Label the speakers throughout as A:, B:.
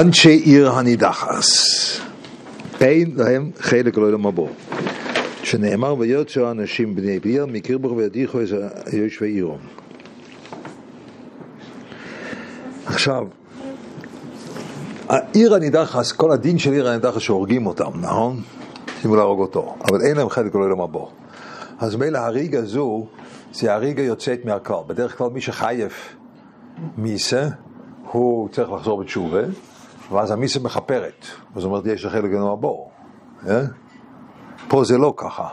A: אנשי עיר הנידחס, אין להם חלק לא למבוא. שנאמר ויוצא אנשים בני בליעל מקרבו וידיחו את יושבי עירו. עכשיו, העיר הנידחס, כל הדין של עיר הנידחס שהורגים אותם, נכון? שימו להרוג אותו, אבל אין להם חלק לא למבוא. אז מילא הריגה הזו, זה הריגה יוצאת מהכלל. בדרך כלל מי שחייב מיסה, הוא צריך לחזור בתשובה, ואז המיסה מכפרת. זאת אומרת, יש חלק למבוא. אה? פה זה לא ככה.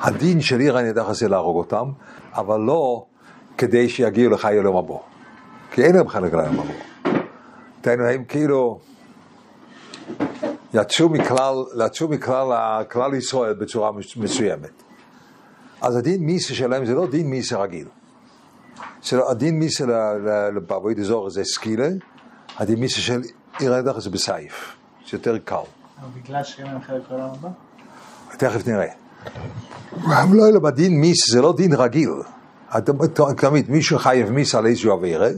A: הדין של עיר הנידחס זה להרוג אותם, אבל לא כדי שיגיעו לחיי יום הבא. כי אין להם חלק ליום הבא. דהיינו, הם כאילו יצאו מכלל, יצאו מכלל כלל ישראל בצורה מסוימת. אז הדין מיסה שלהם זה לא דין מיסה רגיל. לא, הדין מיסה לבעבוד אזור זה סקילה, הדין מיסה של עיר הנידחס זה בסייף, זה יותר קל.
B: אבל בגלל שאין להם חלק לעולם הבא?
A: תכף נראה. לא אלא בדין מיס זה לא דין רגיל. תמיד מישהו חייב מיס על איזשהו עבירה,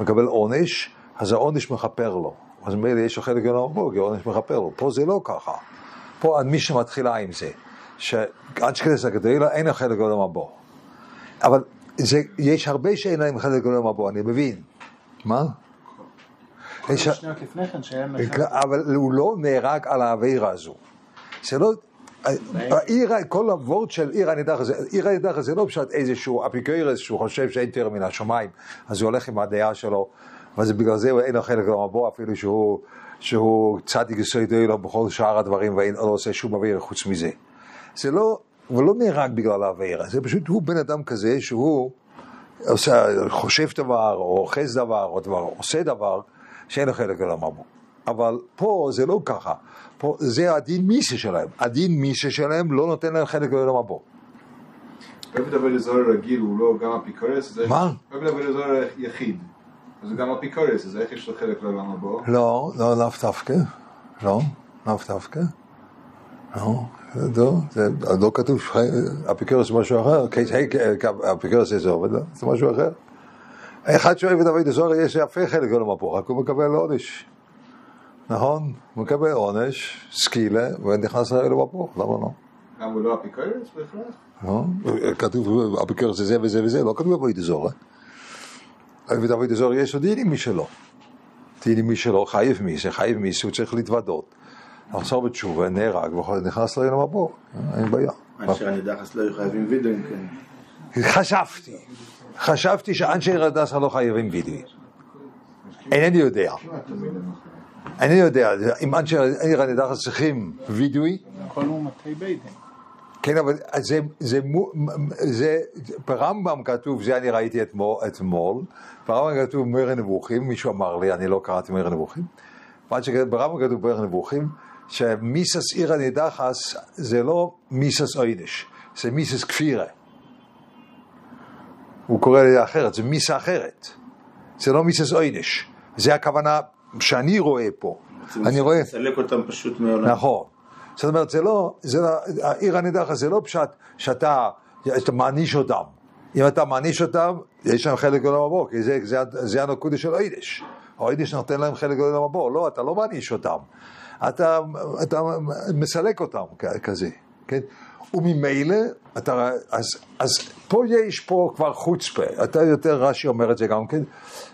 A: מקבל עונש, אז העונש מכפר לו. אז מילא יש לו חלק גדול בו, כי העונש מכפר לו. פה זה לא ככה. פה מי שמתחילה עם זה, שעד שכנס הגדולה אין לו חלק גדול בו. אבל זה, יש הרבה שאין להם חלק גדול בו, אני מבין. מה? יש...
B: שניות לפני כן שאין לך...
A: אבל הוא לא נהרג על העבירה הזו. זה לא... העיר, כל הוורד של עיר הנידחת, עיר הנידחת זה לא פשוט איזשהו אפיקרס שהוא חושב שאין תרם מן השמיים, אז הוא הולך עם הדעה שלו, וזה בגלל זה אין לו חלק למבוא, אפילו שהוא, שהוא צדיק יסודי לו בכל שאר הדברים ואין לא עושה שום אוויר חוץ מזה. זה לא, הוא לא נהרג בגלל האוויר, זה פשוט הוא בן אדם כזה שהוא עושה, חושב דבר, או אוחז דבר, או דבר, עושה דבר, שאין לו חלק למבוא. אבל פה זה לא ככה. פה זה הדין מיסה שלהם. הדין מיסה שלהם לא נותן להם חלק לעולם הבא.
C: עבד עבד אזור רגיל הוא לא גם אפיקורס?
A: מה?
C: עבד עבד אזור יחיד. אז גם אפיקורס, אז איך יש לו חלק לעולם הבא?
A: לא, לא, לאו דווקא. לא, לאו דווקא. לא, לא, זה לא כתוב, אפיקורס זה משהו אחר, אפיקורס זה עובד, לא, זה משהו אחר. אחד שאוהב את אבי דזור יש יפה חלק לעולם הבא, רק הוא מקבל עונש. נכון? הוא מקבל עונש, סקילה, ונכנס לעולם הבא, למה לא?
C: גם הוא לא אפיקורס בכלל?
A: לא? כתוב אפיקורס זה זה וזה וזה, לא כתוב אבי דזור. אבי אבי דזור יש לו דינים משלו. דינים משלו, חייב מיסה, חייב מיסה, הוא צריך להתוודות. לחזור בתשובה, נהרג, ונכנס לעולם הבא, אין בעיה.
D: אנשי הנידחס לא היו חייבים וידאוים כן.
A: חשבתי, חשבתי שאנשי רדסה לא חייבים וידוי. אינני יודע. אינני יודע, אם אנשי הנידחת צריכים וידוי. כן, אבל זה, זה, זה, ברמב"ם כתוב, זה אני ראיתי אתמול, אתמול ברמב"ם כתוב מורה נבוכים, מישהו אמר לי, אני לא קראתי מורה נבוכים, ברמב"ם כתוב מורה נבוכים, שמיסס עיר הנידחס זה לא מיסס אוידש, זה מיסס כפירה. הוא קורא לזה אחרת, זה מיסה אחרת. זה לא מיסס אוידש. זה הכוונה שאני רואה פה. אני רואה...
D: לסלק אותם פשוט מעולם.
A: נכון. זאת אומרת, זה לא, זה לא, העיר הנידחת זה לא פשט שאתה, שאתה מעניש אותם. אם אתה מעניש אותם, יש להם חלק לעולם הבא, כי זה, זה, זה הנקודה של היידיש. היידיש נותן להם חלק לעולם הבא, לא, אתה לא מעניש אותם. אתה, אתה מסלק אותם כזה, כן? וממילא, אתה, אז, אז פה יש פה כבר חוצפה, אתה יותר רש"י אומר את זה גם כן,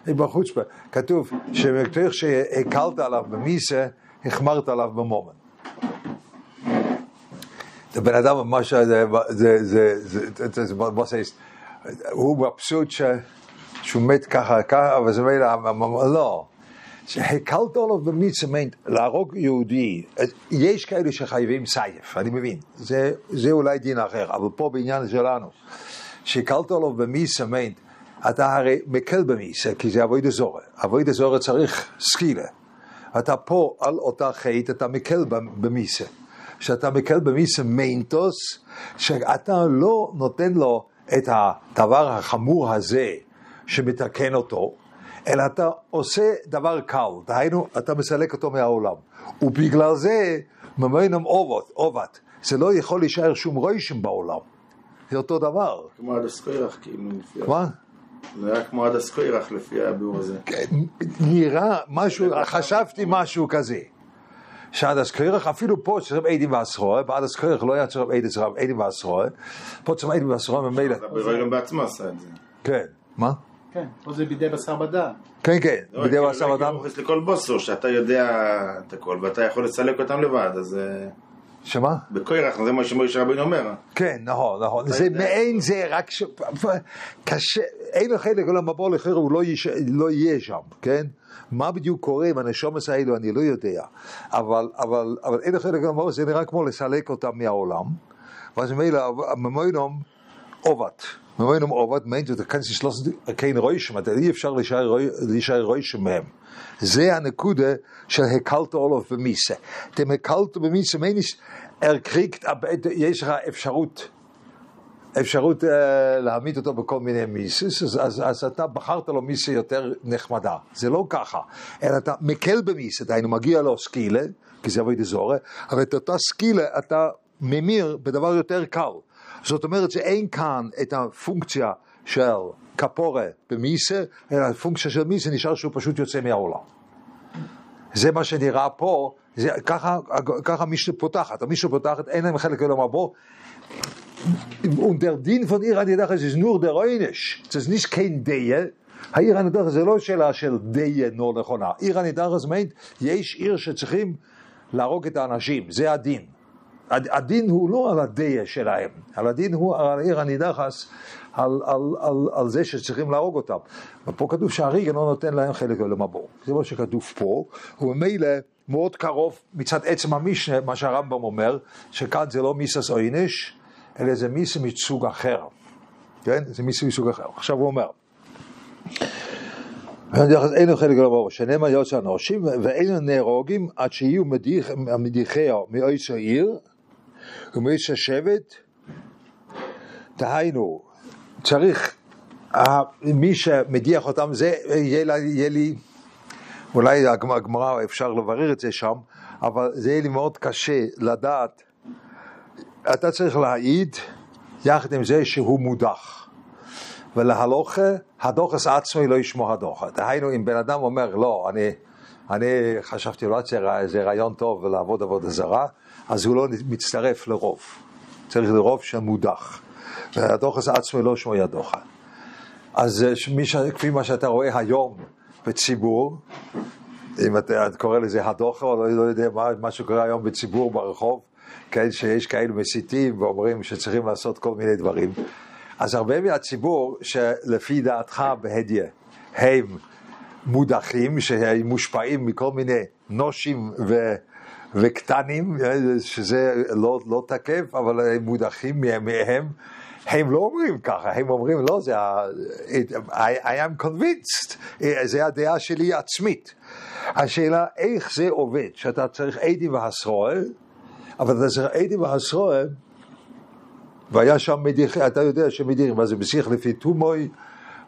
A: יש פה חוצפה, כתוב שמתוך שהקלת עליו במיסה, החמרת עליו במומן. זה בן אדם ממש, זה, זה, זה, זה, זה, הוא מבסוט שהוא מת ככה, ככה, אבל זה מילא, לא. שהקלת עליו במיצה מיינט, להרוג יהודי, יש כאלה שחייבים סייף, אני מבין, זה, זה אולי דין אחר, אבל פה בעניין שלנו, שהקלת עליו במיצה מיינט, אתה הרי מקל במיצה, כי זה אבוי דזורה, אבוי דזורה צריך סקילה, אתה פה על אותה חטא, אתה מקל במיסה. שאתה מקל במיסה מיינטוס, שאתה לא נותן לו את הדבר החמור הזה שמתקן אותו, אלא אתה עושה דבר קל, דהיינו, אתה מסלק אותו מהעולם. ובגלל זה, ממינם עובד, עובד. זה לא יכול להישאר שום רוישם בעולם. זה אותו דבר.
D: כמו עד הסקוירח, כאילו.
A: מה?
D: זה היה כמו עד הסקוירח לפי הביאור הזה.
A: כן, נראה משהו, חשבתי משהו כזה. שעד הסקריך, אפילו פה צריך עדים ועשרוע, בעד הסקריך לא היה צריך עדים ועשרוע, פה צריך עדים ועשרוע ממילא.
D: רוילם בעצמו עשה את זה.
A: כן, מה?
B: כן, פה זה בידי בשר בדם.
A: כן, כן,
D: לא,
A: בידי
D: כאילו,
A: ועשה
D: זה
A: אדם.
D: כאילו לכל בוסו, שאתה יודע את הכל, ואתה יכול לסלק אותם לבד, אז אה,
A: שמה?
D: בקוירח, זה מה שמוישה רבינו אומר.
A: כן, נכון, נכון. זה. מעין זה, רק ש... קשה, אין לו חלק עולם הבא לחיר, הוא לא, יש, לא יהיה שם, כן? מה בדיוק קורה עם הנשומס האלו, אני לא יודע. אבל, אבל, אבל אין לו חלק עולם הבא, זה נראה כמו לסלק אותם מהעולם. ואז ממילא, ממוינום עובד. ממוינום עובד, מיינט, אתה כאן שלוש, כן רוישם, אתה אי אפשר להישאר רוישם מהם. זה הנקודה של הקלת אולוף במיסה. אתם הקלת במיסה, מייניש, er kriegt, יש לך אפשרות, אפשרות אה, להעמיד אותו בכל מיני מיסס, אז, אז, אתה בחרת לו מיסה יותר נחמדה. זה לא ככה, אלא אתה מקל במיסה, דהיינו מגיע לו סקילה, כי זה אבוי דזורה, אבל את אותה סקילה אתה ממיר בדבר יותר קל. זאת אומרת שאין כאן את הפונקציה של כפורה במיסה, אלא הפונקציה של מיסה נשאר שהוא פשוט יוצא מהעולם. זה מה שנראה פה, זה, ככה, ככה מישהו פותחת, מישהו פותחת, אין להם חלק עולם הבא. Und der Din von ihr Anidach ist nur der Einisch. Es ist. העיר הנידחת זה לא שאלה של דיה לא נכונה. עיר הנידחת מיינט, יש עיר שצריכים להרוג את האנשים, זה הדין. הד- הדין הוא לא על הדיה שלהם, על הדין הוא על העיר הנידחס, על, על, על, על זה שצריכים להרוג אותם. ופה כתוב שהריגן לא נותן להם חלק למבוא. זה מה שכתוב פה, וממילא מאוד קרוב מצד עצם המשנה, מה שהרמב"ם אומר, שכאן זה לא מיסס עונש, אלא זה מיסה מסוג אחר. כן? זה מיסה מסוג אחר. עכשיו הוא אומר, אין לו חלק לבוא, שנאמר יוצא אנושים, ואין נהרוגים עד שיהיו מדיח- מדיחיה מאויס העיר ומאויס השבט. דהיינו, צריך, מי שמדיח אותם זה, יהיה לי, אולי הגמ- הגמרא אפשר לברר את זה שם, אבל זה יהיה לי מאוד קשה לדעת, אתה צריך להעיד יחד עם זה שהוא מודח. ולהלוכה, הדוחס עצמי לא ישמע הדוחה. דהיינו, אם בן אדם אומר, לא, אני, אני חשבתי, לא זה רעיון טוב לעבוד עבודה זרה, אז הוא לא מצטרף לרוב. צריך לרוב שמודח. והדוחס עצמי לא ישמע הדוחה. אז אה, ש... כפי מה שאתה רואה היום בציבור, אם אתה את קורא לזה הדוחה, או לא, לא יודע מה, מה שקורה היום בציבור ברחוב, כן, שיש כאלו מסיתים ואומרים שצריכים לעשות כל מיני דברים. אז הרבה מהציבור שלפי דעתך בהדיה, הם מודחים, שהם מושפעים מכל מיני נושים ו... וקטנים, שזה לא, לא תקף, אבל הם מודחים מהם, הם לא אומרים ככה, הם אומרים, לא, זה ה... I, I am convinced, זה הדעה שלי עצמית. השאלה, איך זה עובד, שאתה צריך עדים והסרועה, אבל אתה צריך עדים והסרועה, והיה שם מדיח, אתה יודע שמדיחים, מה זה מסיח לפי תומוי,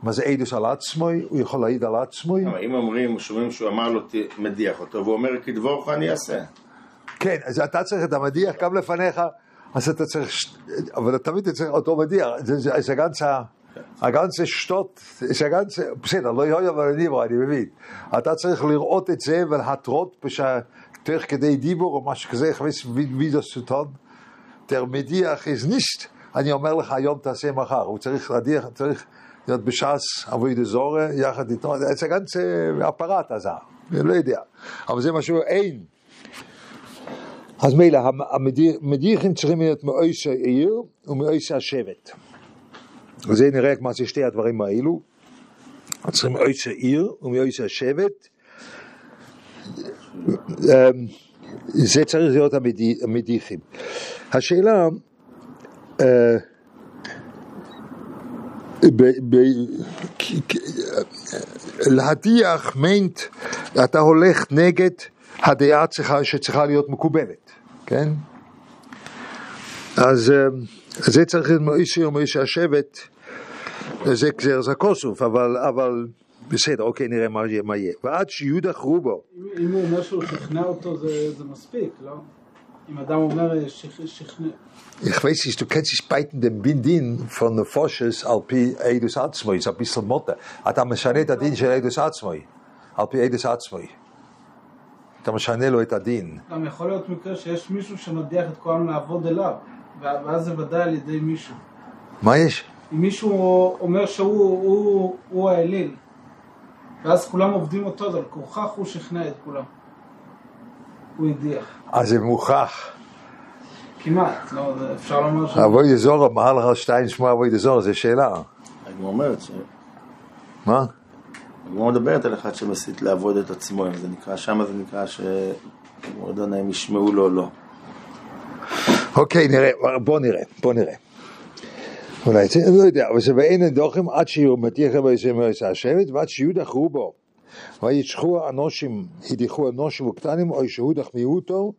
A: מה זה עדוס על עצמוי, הוא יכול להעיד על עצמוי.
D: אבל אם אומרים, שומעים שהוא אמר לו, "ת- מדיח אותו, והוא אומר, כדבורך אני אעשה.
A: כן, אז אתה צריך את המדיח גם לפניך, אז אתה צריך, ש- אבל תמיד צריך אותו מדיח, זה- זה זה גנצה, הגנצה שטות, זה גנצה, בסדר, לא יהיה אבל אני מבין. אתה צריך לראות את זה ולהתרות תוך כדי דיבור או משהו כזה, חמש וידאו סוטון, der מדיח is nicht, אני אומר לך היום תעשה מחר, הוא צריך להדיח, צריך להיות בש"ס אבוי דזורה, יחד איתו, זה אפרט הזה, אני לא יודע, אבל זה משהו אין. אז מילא, המדיחים צריכים להיות מאויס העיר ומאויס השבט. וזה נראה כמו זה שתי הדברים האלו. צריכים מאויס העיר ומאויס השבט. אמ, זה צריך להיות המדי- המדיחים. השאלה, אה, להדיח מיינט, אתה הולך נגד הדעה צריכה, שצריכה להיות מקובלת, כן? אז אה, זה צריך להיות מאיש או מאיש השבט, זה גזר זה כוסוף, אבל, אבל בסדר, אוקיי, נראה מה יהיה. מה יהיה. ועד שיודח רובו,
B: אם אם הוא אומר שהוא שכנע אותו זה זה מספיק, לא? אם אדם אומר אה, שכ- שכנע...
A: Ich weiß nicht, du kennst dich beiden den Bindin von der Fosches על פי עדוס עצמוי, זה ביסל מוטה. אתה משנה את הדין של עדוס עצמוי, על פי עדוס עצמוי. אתה משנה לו את הדין.
B: גם יכול להיות מקרה שיש מישהו שמדיח את כולם לעבוד אליו, ואז זה ודאי על ידי מישהו.
A: מה יש?
B: אם מישהו אומר שהוא הוא, הוא האליל, ואז כולם עובדים אותו, אז על כורכך הוא שכנע את כולם. הוא הדיח.
A: אז זה מוכח.
B: כמעט, לא, זה- אפשר לומר ש...
A: אבוי דזורו, מהלך שתיים שמוע אבוי דזורו, זה שאלה.
D: הגמרא אומרת ש...
A: מה?
D: הגמרא מדברת על אחד שמסית לעבוד את עצמו, זה נקרא, שמה זה נקרא ש... דנה אם ישמעו לו או לא.
A: אוקיי, נראה, בוא נראה, בוא נראה. אולי, זה, לא יודע, אבל שבאין הדוחם עד שיהיו מתיח בישם יעשה השבט ועד שיודחו בו. וישחו אנושים, הדיחו אנושים וקטנים, או שהודח מיעוטו,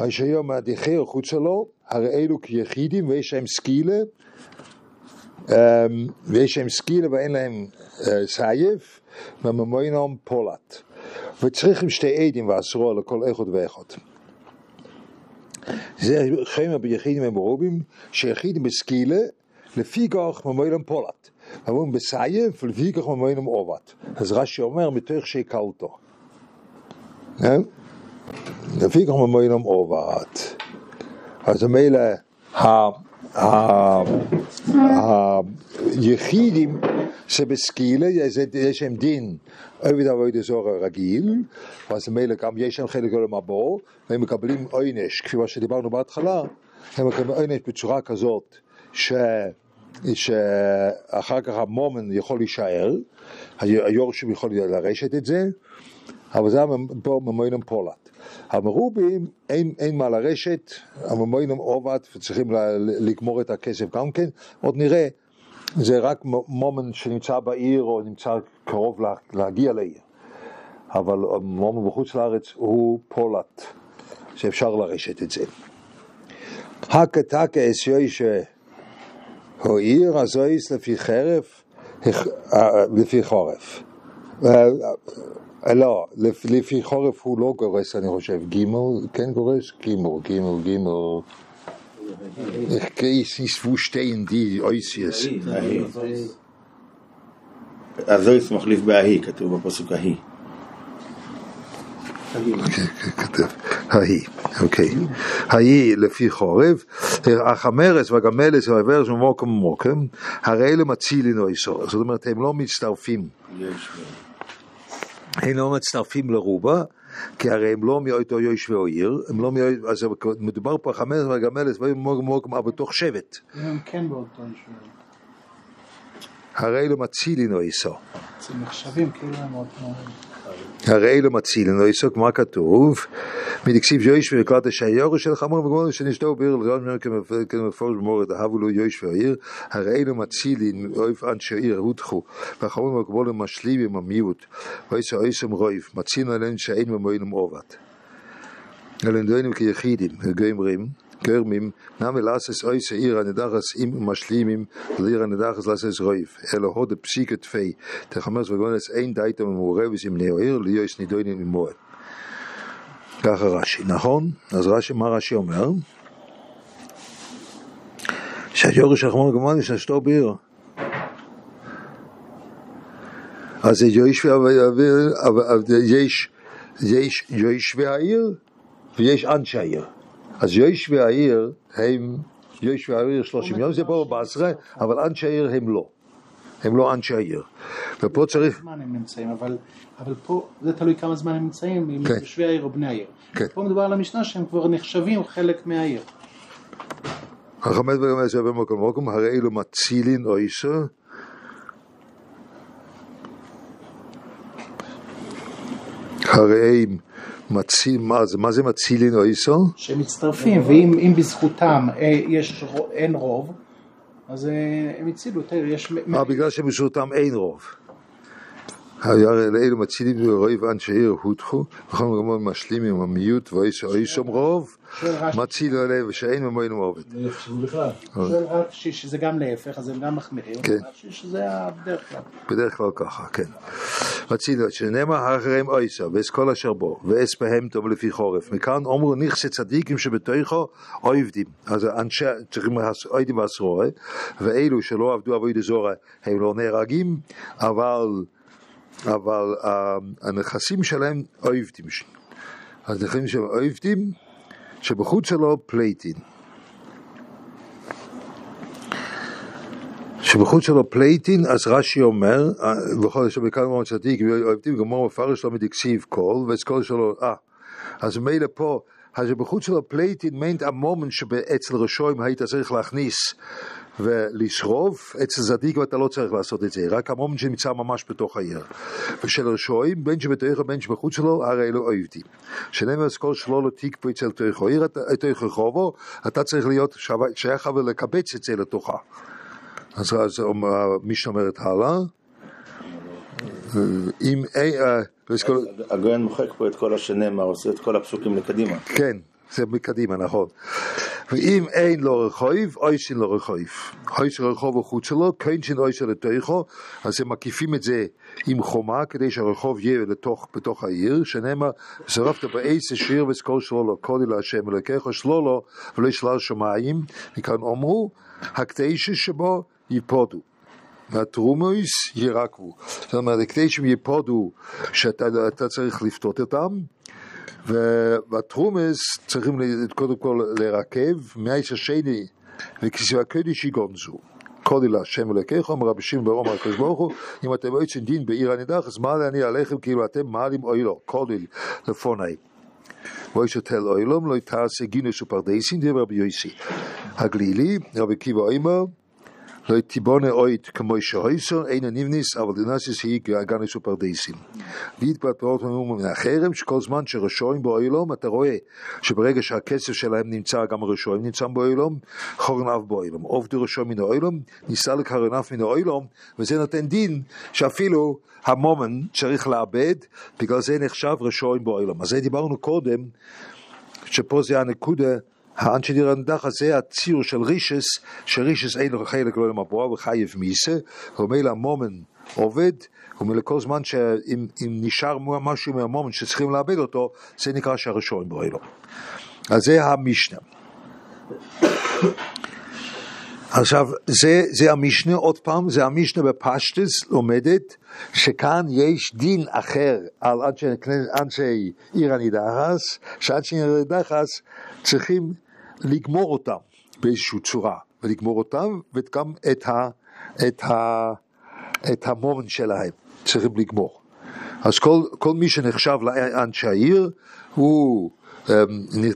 A: או שיהיו מדיחי חוצה לו, הרי אלו כיחידים ויש להם סקילה, ויש להם סקילה ואין להם אה, סייף, וממוינם פולט. וצריכים שתי עדים ועשרו לכל אחד ואחד. זה חיימה ביחידים ומרובים, שיחידים בסקילה, לפי כך ממוילם פולט. אומרים בסייף, ולפי כך ממוילם עובד. אז רש"י אומר, מתוך שיקלתו. אה? לפי כך ממוילם עובד. אז מילא, היחידים שבסקילה, יש להם דין עבד עבודה זורה רגיל, אז מילא גם יש להם חלק גדול מהבור, והם מקבלים עונש, כפי מה שדיברנו בהתחלה, הם מקבלים עונש בצורה כזאת, ש... שאחר כך המומן יכול להישאר, היורשים יכול לרשת את זה, אבל זה פה ממוינם פולט. המרובים, אין, אין מה לרשת, הממוינם עובד, וצריכים ל- לגמור את הכסף גם כן, עוד נראה, זה רק מומן שנמצא בעיר או נמצא קרוב לה, להגיע לעיר. אבל מומן בחוץ לארץ הוא פולט, שאפשר לרשת את זה. הקה תקה אסיוי שהועיר הזויס לפי חרף, אה, לפי חורף. לא, לפ- לפי חורף הוא לא גורס, אני חושב. גימל, כן גורס? גימל, גימל, גימל. איך קייס איס wo stehen die Oisies?
D: הזויס מחליף בההיא, כתוב בפסוק ההיא.
A: כתב, ההיא, אוקיי. ההיא לפי חורף, החמרס והגמלס והעבר של מוקם ומוקם, הרי אלה מצילין או איסור. זאת אומרת, הם לא מצטרפים.
D: יש
A: לא מצטרפים לרובה, כי הרי הם לא מאותו יוש ואויר, הם לא מאותו, אז מדובר פה החמרס והגמלס ומוקם ומוקם, אבל בתוך שבט.
B: הם כן באותו יישוב,
A: הרי אלה מצילין או איסור.
B: אז הם נחשבים כאילו הם עוד
A: הרי אלו מצילן לא יסוק מה כתוב? מדקסיב יויש וקלט השיורו של חמור וגמור שנשתו ביר לגמרי כמפורש במורד אהבו לו יויש והעיר. הרי אלו מצילין אויף אנשי עיר הודחו. והחמור וגמור משלים עם המיעוט. ואיסו איסם רויף. מצילן עליהם שאין ממוינם עובד. אלנדוינים כיחידים גמרים גרמים נמי לאסס אויסה עיר הנדחס עם משלימים לעיר הנדחס לאסס רויף אלא הוד פסיקה תפי תחמס וגונס אין דייטה ממעורבס עם נאו עיר ליוס נידוינים עם מועד ככה רש"י, נכון? אז רש"י, מה רש"י אומר? שהיורש החמור גמרן יש אשתו בעיר אז יש יש יושבי העיר ויש אנשי העיר. אז יושבי העיר הם, יושבי העיר 30 יום, זה פה בעשרה, אבל אנשי העיר הם לא. הם לא אנשי העיר. ופה צריך,
B: זמן הם נמצאים, אבל, אבל פה זה תלוי כמה זמן הם נמצאים, אם
A: כן.
B: יושבי העיר או בני העיר.
A: כן.
B: פה מדובר על המשנה שהם כבר נחשבים חלק מהעיר.
A: החמש וגם עשר במקום מקום, הרי אלו מצילין או איסו. הרי הם מציל, מה זה, מה זה מצילין או איסו?
B: שהם מצטרפים, ואם אם בזכותם אה, יש, אין רוב, אז אה, הם הצילו. יש... מ-
A: אה, בגלל שבזכותם אין רוב. לאלו מצילים ורוב אנשי עיר הודחו, וכל רמון משלים עם המיעוט ואיש אישום רוב,
E: שואל רש"י,
A: מציל עליהם ושאין ממנו עובד.
B: בכלל.
E: שואל רש"י שזה גם להפך, אז הם גם מחמירים,
A: כן.
E: רש"י שזה בדרך כלל.
A: בדרך כלל ככה, כן. מציל, שנאמר אחריהם אויסה, ואס כל אשר בו, ואס בהמתו לפי חורף. מכאן אומרו נכסי צדיקים שבתוכו עובדים. אז אנשי, צריכים עובדים ועשרוה, ואלו שלא עבדו עבודה זורה הם לא נהרגים, אבל, אבל אה, הנכסים שלהם עובדים. אז נכסים שלהם עובדים, שבחוץ שלו פלייטין. שבחוץ שלו פלייטין, אז רש"י אומר, אה, בכל אשר בכאן אומר צדיק, עובדים גמור מפרש לו מדקסיב קול, ואסכול שלו, אה, אז מילא פה, אז בחוץ שלו פלייטין מיינט המומנט שאצל רשויים היית צריך להכניס ולשרוף, אצל צדיק ואתה לא צריך לעשות את זה, רק המומנט שנמצא ממש בתוך העיר. ושל רשויים, בין שבתוכו בין שבחוץ שלו, הרי אלו עובדים. שנאמר אסכול שלו לא תקפו אצל תוכו עיר, אתה- תוכו רחובו, אתה צריך להיות שייך ולקבץ את זה לתוכה. אז, מישנה אומרת הלאה, אה, אם אין, אה, באסכול-
D: הגויין מוחק פה את כל השנאמר, עושה את כל הפסוקים לקדימה.
A: כן, זה מקדימה, נכון. ואם אין לו רחוב, אוישין לו רחוב. אוישין רחוב החוץ שלו, קיינשין אוישין לתוכו, אז הם מקיפים את זה עם חומה, כדי שהרחוב יהיה לתוך, בתוך העיר, שנאמר, שרפת בעץ השיר וסקול שלו לו, קודי להשם אלוקיך, שלו לו, ולא ישלל שמיים, מכאן אמרו, הקדשה שבו ייפודו. והתרומויס יירקבו. זאת אומרת, הקדשים ייפודו, שאתה אתה צריך לפתות אותם, ובתרומס צריכים קודם כל לרכב, מהאיש השני, וכסף הקודש יגונזו. קודי להשם אלוקיך, אומר רבי שמעון ברום הקדוש ברוך הוא, אם אתם יוצאים דין בעיר הנידח, אז מעלה אני עליכם כאילו אתם מעלים אוילו, קודי לפוני. ואיש תל אוילום לא תעשה גינוס ופרדסין, דבר רבי יוסי. הגלילי, רבי קיבא אימר, לא תיבונה אוית כמו שהויסו, אין הנבניס, אבל דנסיס היא גנס ופרדסים. והתפתחות מן החרם, שכל זמן שרשועים באוילום, אתה רואה שברגע שהכסף שלהם נמצא, גם הרשועים נמצאים באוילום, חורן אף באוילום. עובדו רשוע מן האוילום, ניסה לקרן אף מן האוילום, וזה נותן דין שאפילו המומן צריך לאבד, בגלל זה נחשב רשועים באוילום. אז זה דיברנו קודם, שפה זה הנקודה, האנשי דיר הנדחה זה הציר של רישס, שרישס אין לו חלק לא למבוע וחייב מיסה, ומילא המומן עובד, ומילא כל זמן שאם אם נשאר משהו מהמומן שצריכים לאבד אותו, זה נקרא שהראשון בו אלו. אז זה המשנה. עכשיו, זה, זה המשנה, עוד פעם, זה המשנה בפשטס לומדת, שכאן יש דין אחר על אנשי עיר הנידחס, שאנשי עיר הנידחס צריכים לגמור אותם באיזושהי צורה, ולגמור אותם, וגם את, ה, את, ה, את המומן שלהם צריכים לגמור. אז כל, כל מי שנחשב לאנשי העיר, הוא um,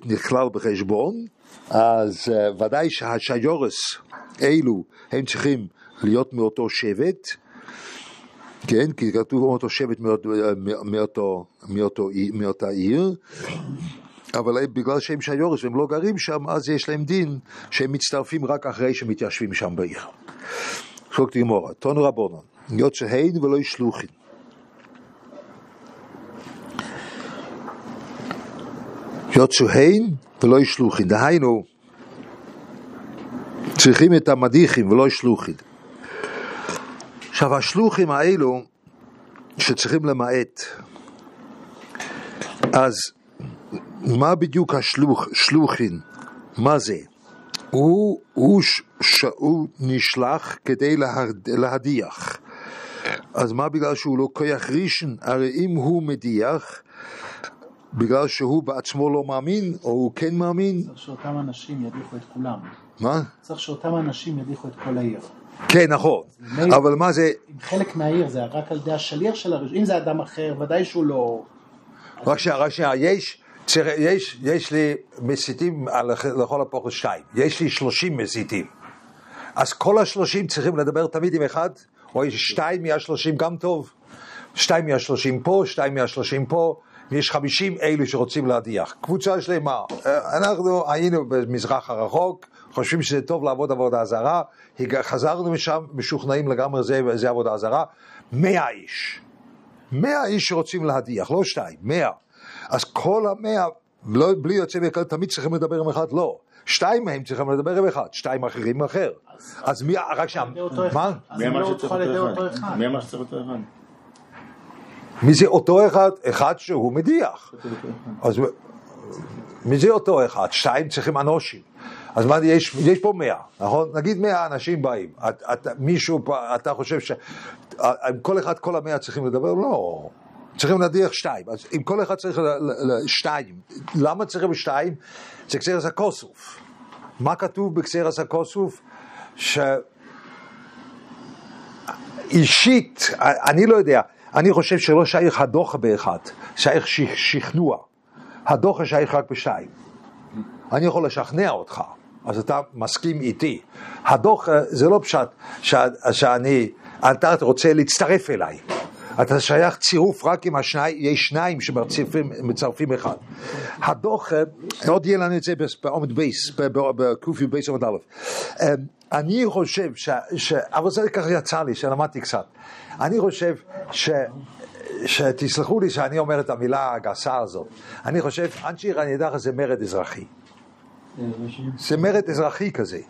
A: נכלל בחשבון, אז uh, ודאי שהשיורס אלו הם צריכים להיות מאותו שבט, כן, כי כתוב מאותו שבט מאותו, מאותו, מאותו, מאותה עיר, אבל בגלל שהם שיורס והם לא גרים שם, אז יש להם דין שהם מצטרפים רק אחרי שמתיישבים שם בעיר. חוק תגמורה, תונו רבונון, יוצא הין ולא ישלוחין. יוצאו הין ולא ישלוחין, דהיינו, צריכים את המדיחים ולא ישלוחין. עכשיו, השלוחים האלו שצריכים למעט, אז מה בדיוק השלוח, שלוחין? מה זה? הוא, הוא, ש, הוא נשלח כדי להד, להדיח. אז מה בגלל שהוא לא כוח ראשון? הרי אם הוא מדיח, בגלל שהוא בעצמו לא מאמין, או הוא כן מאמין,
E: צריך שאותם אנשים ידיחו את כולם.
A: מה?
E: צריך שאותם אנשים ידיחו את כל העיר.
A: כן, נכון. אבל מה זה,
E: אם חלק מהעיר זה רק על ידי השליח של הראשון, אם זה אדם אחר, ודאי שהוא לא...
A: רק שנייה, רק שנייה, יש, צריך- יש, יש לי מסיתים לכל הפחות שתיים, יש לי שלושים מסיתים. אז כל השלושים צריכים לדבר תמיד עם אחד, או יש שתיים מהשלושים גם טוב, שתיים מהשלושים פה, שתיים מהשלושים פה, ויש חמישים אלו שרוצים להדיח. קבוצה שלמה. אה, אנחנו היינו במזרח הרחוק, חושבים שזה טוב לעבוד עבודה זרה, חזרנו משם משוכנעים לגמרי זה, זה עבודה זרה, מאה איש. מאה איש שרוצים להדיח, לא שתיים, מאה. אז כל המאה, לא, בלי יוצא מן הכלל, תמיד צריכים לדבר עם אחד, לא. שתיים מהם צריכים לדבר עם אחד, שתיים אחרים עם אחר. אז מי, רק שם. מה?
E: אז
D: מי אמר
E: לא
D: שצריך אותו אחד? מי אמר שצריך אותו אחד?
A: מי זה אותו אחד? אחד שהוא מדיח. אז מי זה אותו אחד? שתיים צריכים אנושים. אז מה, יש, יש פה מאה, נכון? נגיד מאה אנשים באים. את, את, מישהו, אתה חושב ש... עם כל אחד, כל המאה צריכים לדבר? לא. צריכים להדיח שתיים. אז אם כל אחד צריך שתיים, למה צריכים שתיים? זה קסרס הכוסוף. מה כתוב בקסרס הכוסוף? ש... אישית, אני לא יודע, אני חושב שלא שייך הדוחה באחד, שייך שכנוע. הדוחה שייך רק בשתיים. אני יכול לשכנע אותך, אז אתה מסכים איתי. הדוחה זה לא פשט שאני, אתה רוצה להצטרף אליי. אתה שייך צירוף רק עם השניים, יש שניים שמצרפים מצרפים אחד. הדוחה, עוד יהיה לנו את זה בעמוד ב', בקי"ב עמוד א'. אמ, אני חושב ש... ש... אבל זה ככה יצא לי, שלמדתי קצת. אני חושב ש... שתסלחו לי שאני אומר את המילה הגסה הזאת. אני חושב, עיר הנידחת זה מרד אזרחי. זה מרד אזרחי כזה.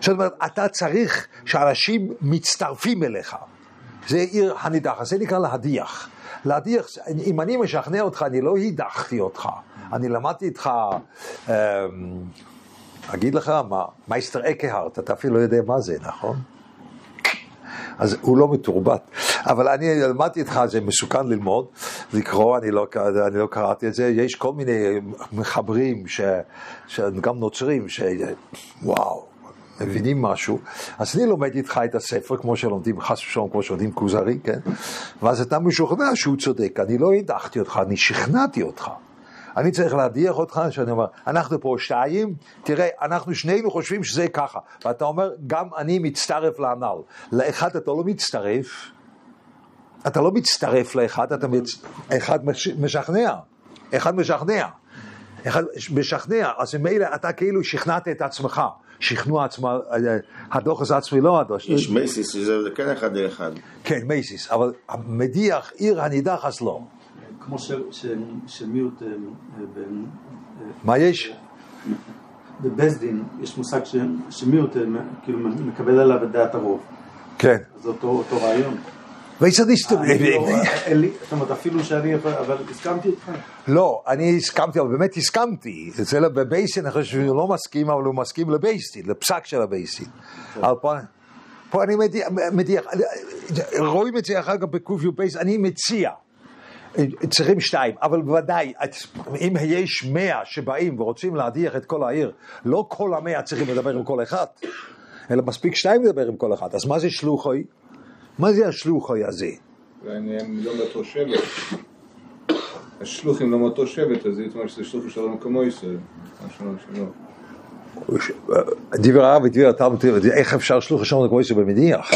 A: זאת אומרת, אתה צריך שאנשים מצטרפים אליך. זה עיר הנידחת, זה נקרא להדיח. להדיח, אם אני משכנע אותך, אני לא הדחתי אותך. אני למדתי איתך, אמ, אגיד לך מה, מייסטר אקהרט, אתה אפילו לא יודע מה זה, נכון? אז הוא לא מתורבת. אבל אני למדתי איתך, זה מסוכן ללמוד, לקרוא, אני לא, אני לא קראתי את זה, יש כל מיני מחברים, ש, שגם נוצרים, שוואו, מבינים משהו. אז אני לומד איתך את הספר, כמו שלומדים, חס ושלום, כמו שלומדים כוזרי, כן? ואז אתה משוכנע שהוא צודק. אני לא הדחתי אותך, אני שכנעתי אותך. אני צריך להדיח אותך, שאני אומר, אנחנו פה שתיים, תראה, אנחנו שנינו חושבים שזה ככה. ואתה אומר, גם אני מצטרף לנ"ל. לאחד אתה לא מצטרף, אתה לא מצטרף לאחד, אתה מצ... אחד מש... משכנע. אחד משכנע. אחד משכנע, אז ממילא אתה כאילו שכנעת את עצמך. שכנוע עצמה, הדוח הזה עצמי לא הדוח.
D: יש מייסיס, שזה כן אחד לאחד.
A: כן, מייסיס, אבל המדיח, עיר הנידח, אז לא.
F: כמו ש- ש- שמיעוט, אה, אה,
A: מה יש?
F: בבית דין יש מושג שמיעוט אה, כאילו מקבל עליו את דעת הרוב.
A: כן.
F: אז אותו אותו רעיון.
A: ויסדיסט...
F: אני לא- זאת אומרת, אפילו שאני, אבל הסכמתי איתך.
A: לא, אני הסכמתי, אבל באמת הסכמתי. אצל בבייסין, אני חושב שהוא לא מסכים, אבל הוא מסכים לבייסין, לפסק של הבייסין. אבל פה, אני מדיח, רואים את זה אחר כך בק"י בייס, אני מציע, צריכים שתיים, אבל בוודאי, אם יש מאה שבאים ורוצים להדיח את כל העיר, לא כל המאה צריכים לדבר עם כל אחד, אלא מספיק שתיים לדבר עם כל אחד. אז מה זה שלוחוי? מה זה השלוחוי הזה?
C: אולי הם לא מאותו שבט. השלוחים לא מאותו שבט, אז זאת אומרת שזה שלוחים של המקומו ישראל. משהו שלא.
A: דברי הרב ודברי התלמוד, איך אפשר שלוח השעון לקבויסר במדיח?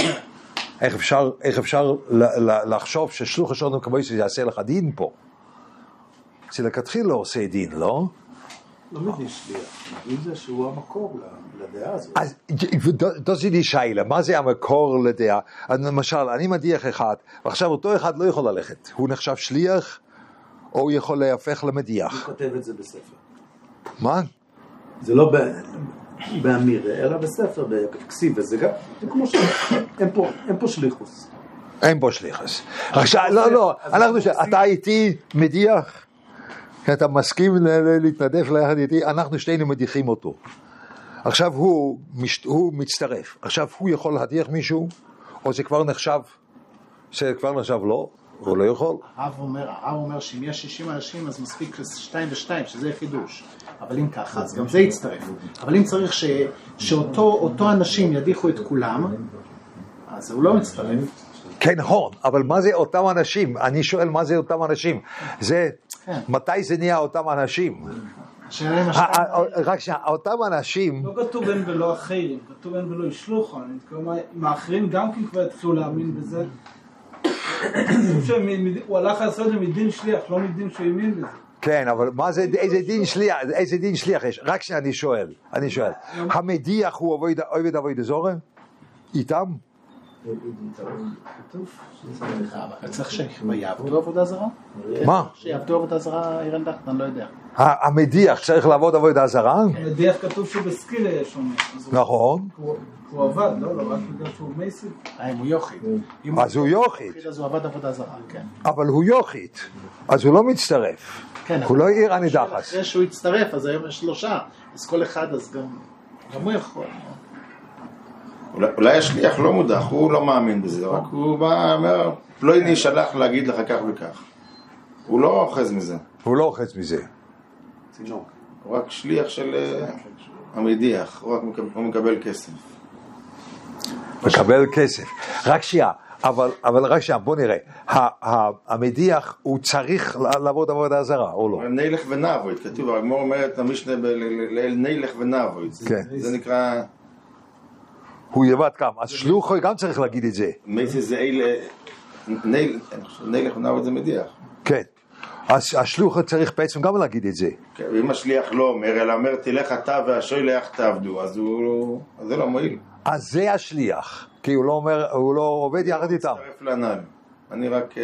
A: איך אפשר, איך אפשר לחשוב ששלוח השעון לקבויסר יעשה לך דין פה? זה לכתחילה לא עושה דין, לא?
F: לא מדין שליח, מדין זה שהוא המקור לדעה הזאת.
A: אז דוזי לי שיילה, מה זה המקור לדעה? למשל, אני מדיח אחד, ועכשיו אותו אחד לא יכול ללכת. הוא נחשב שליח, או הוא יכול להפך למדיח.
F: הוא כותב את זה בספר.
A: מה?
F: זה לא באמירה, אלא בספר, בכסיב, וזה גם, זה כמו ש... אין פה- אין פה שליחוס.
A: אין בו שליחס. עכשיו, לא, לא, אנחנו אתה איתי מדיח, אתה מסכים להתנדב ליחד איתי, אנחנו שנינו מדיחים אותו. עכשיו הוא, מש- הוא מצטרף, עכשיו הוא יכול להדיח מישהו, או זה כבר נחשב, זה כבר נחשב לא, הוא לא יכול.
E: הרב אומר, הרב אומר שאם יש 60 אנשים אז מספיק שתיים ושתיים, שזה חידוש. אבל אם ככה, אז גם זה יצטרף. אבל אם צריך ש, שאותו אותו אנשים ידיחו את כולם, אז הוא לא מצטרף.
A: כן, נכון, אבל מה זה אותם אנשים? אני שואל מה זה אותם אנשים. זה,
E: כן.
A: מתי זה נהיה אותם אנשים? רק שנייה, אותם אנשים,
B: לא כתוב אין ולא אחרים, כתוב אין ולא ישלוחו, אני מתכוון, האחרים גם כן כבר התחילו להאמין בזה. שהוא הלך לעשות את זה מדין שליח, לא מדין שהוא האמין בזה.
A: כן, אבל מה זה, איזה דין שליח, איזה דין שליח יש? רק שאני שואל, אני שואל. המדיח הוא עובד עבודה זורם? איתם?
E: צריך שיעבדו עבודה זרה?
A: מה?
E: שיעבדו עבודה זרה, אירן דחת, אני לא יודע.
A: המדיח צריך לעבוד עבודה זרה?
B: בדיח כתוב שהוא בסקילה יש הוא-
A: נכון.
B: הוא- עבד, לא? לא רק בגלל שהוא מייסיב.
E: אה, אם הוא יוכי. אם
A: אז הוא יוכית,
E: יוכי, אז הוא עבד עבודה זרה, כן.
A: אבל הוא יוכית, אז הוא לא מצטרף.
E: כן,
A: הוא לא עיר הנידחס.
E: אחרי שהוא הצטרף, אז היום יש שלושה, אז כל אחד, אז גם... גם הוא יכול.
D: אולי- אולי השליח לא מודח, הוא לא מאמין בזה, רק הוא בא, אומר, פלויני שלח להגיד לך כך וכך. הוא לא אוחז מזה,
A: הוא לא אוחז מזה.
D: הוא רק שליח של אה, המדיח, הוא רק מקבל, הוא מקבל כסף.
A: מקבל כסף. רק שנייה, אבל, אבל רק שנייה, בוא נראה. ה- ה- המדיח, הוא צריך ל- לעבוד עבודה זרה, או לא?
D: נילך ונעבוד, כתוב, הגמור אומרת המשנה ב- ל- ל- נילך ונעבוד.
A: כן.
D: זה נקרא,
A: הוא יבד כמה. אז שלוחו גם צריך להגיד את זה.
D: מייסי זה אלה, ניל- אני חושב, נילך ונעבוד זה מדיח.
A: כן. אז השלוחו צריך בעצם גם להגיד את זה.
D: כן, ואם השליח לא אומר, אלא אומר תלך אתה והשוילח תעבדו, אז הוא, אז זה לא מועיל.
A: אז זה השליח. כי הוא לא אומר, הוא לא עובד יחד איתם.
D: מצטרף לנ"ל. אני רק... אה,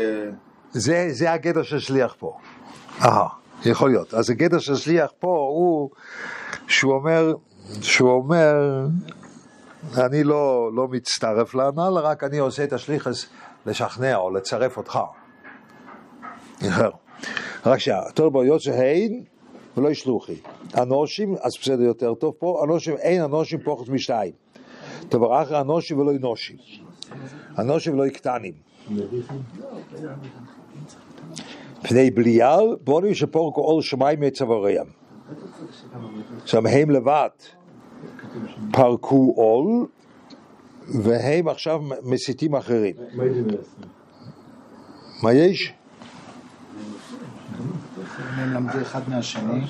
A: זה, זה הגדר של שליח פה. אהה, יכול להיות. אז הגדר של שליח פה הוא שהוא אומר, שהוא אומר, אני לא, לא מצטרף לנ"ל, רק אני עושה את השליחס לשכנע או לצרף אותך. רק שנייה, תור בו יוצא הין ולא ישלוחי. אנושים, אז בסדר יותר טוב פה, אנושים, אין אנושים פוחת משתיים. דבר אחר אנושים ולא אנושים. אנושים ולא קטנים. פני בליעל, בונים שפורקו עול שמיים מצוואריהם. עכשיו הם לבד פרקו עול, והם עכשיו מסיתים אחרים. מה יש?
E: הם למדו אחד מהשני.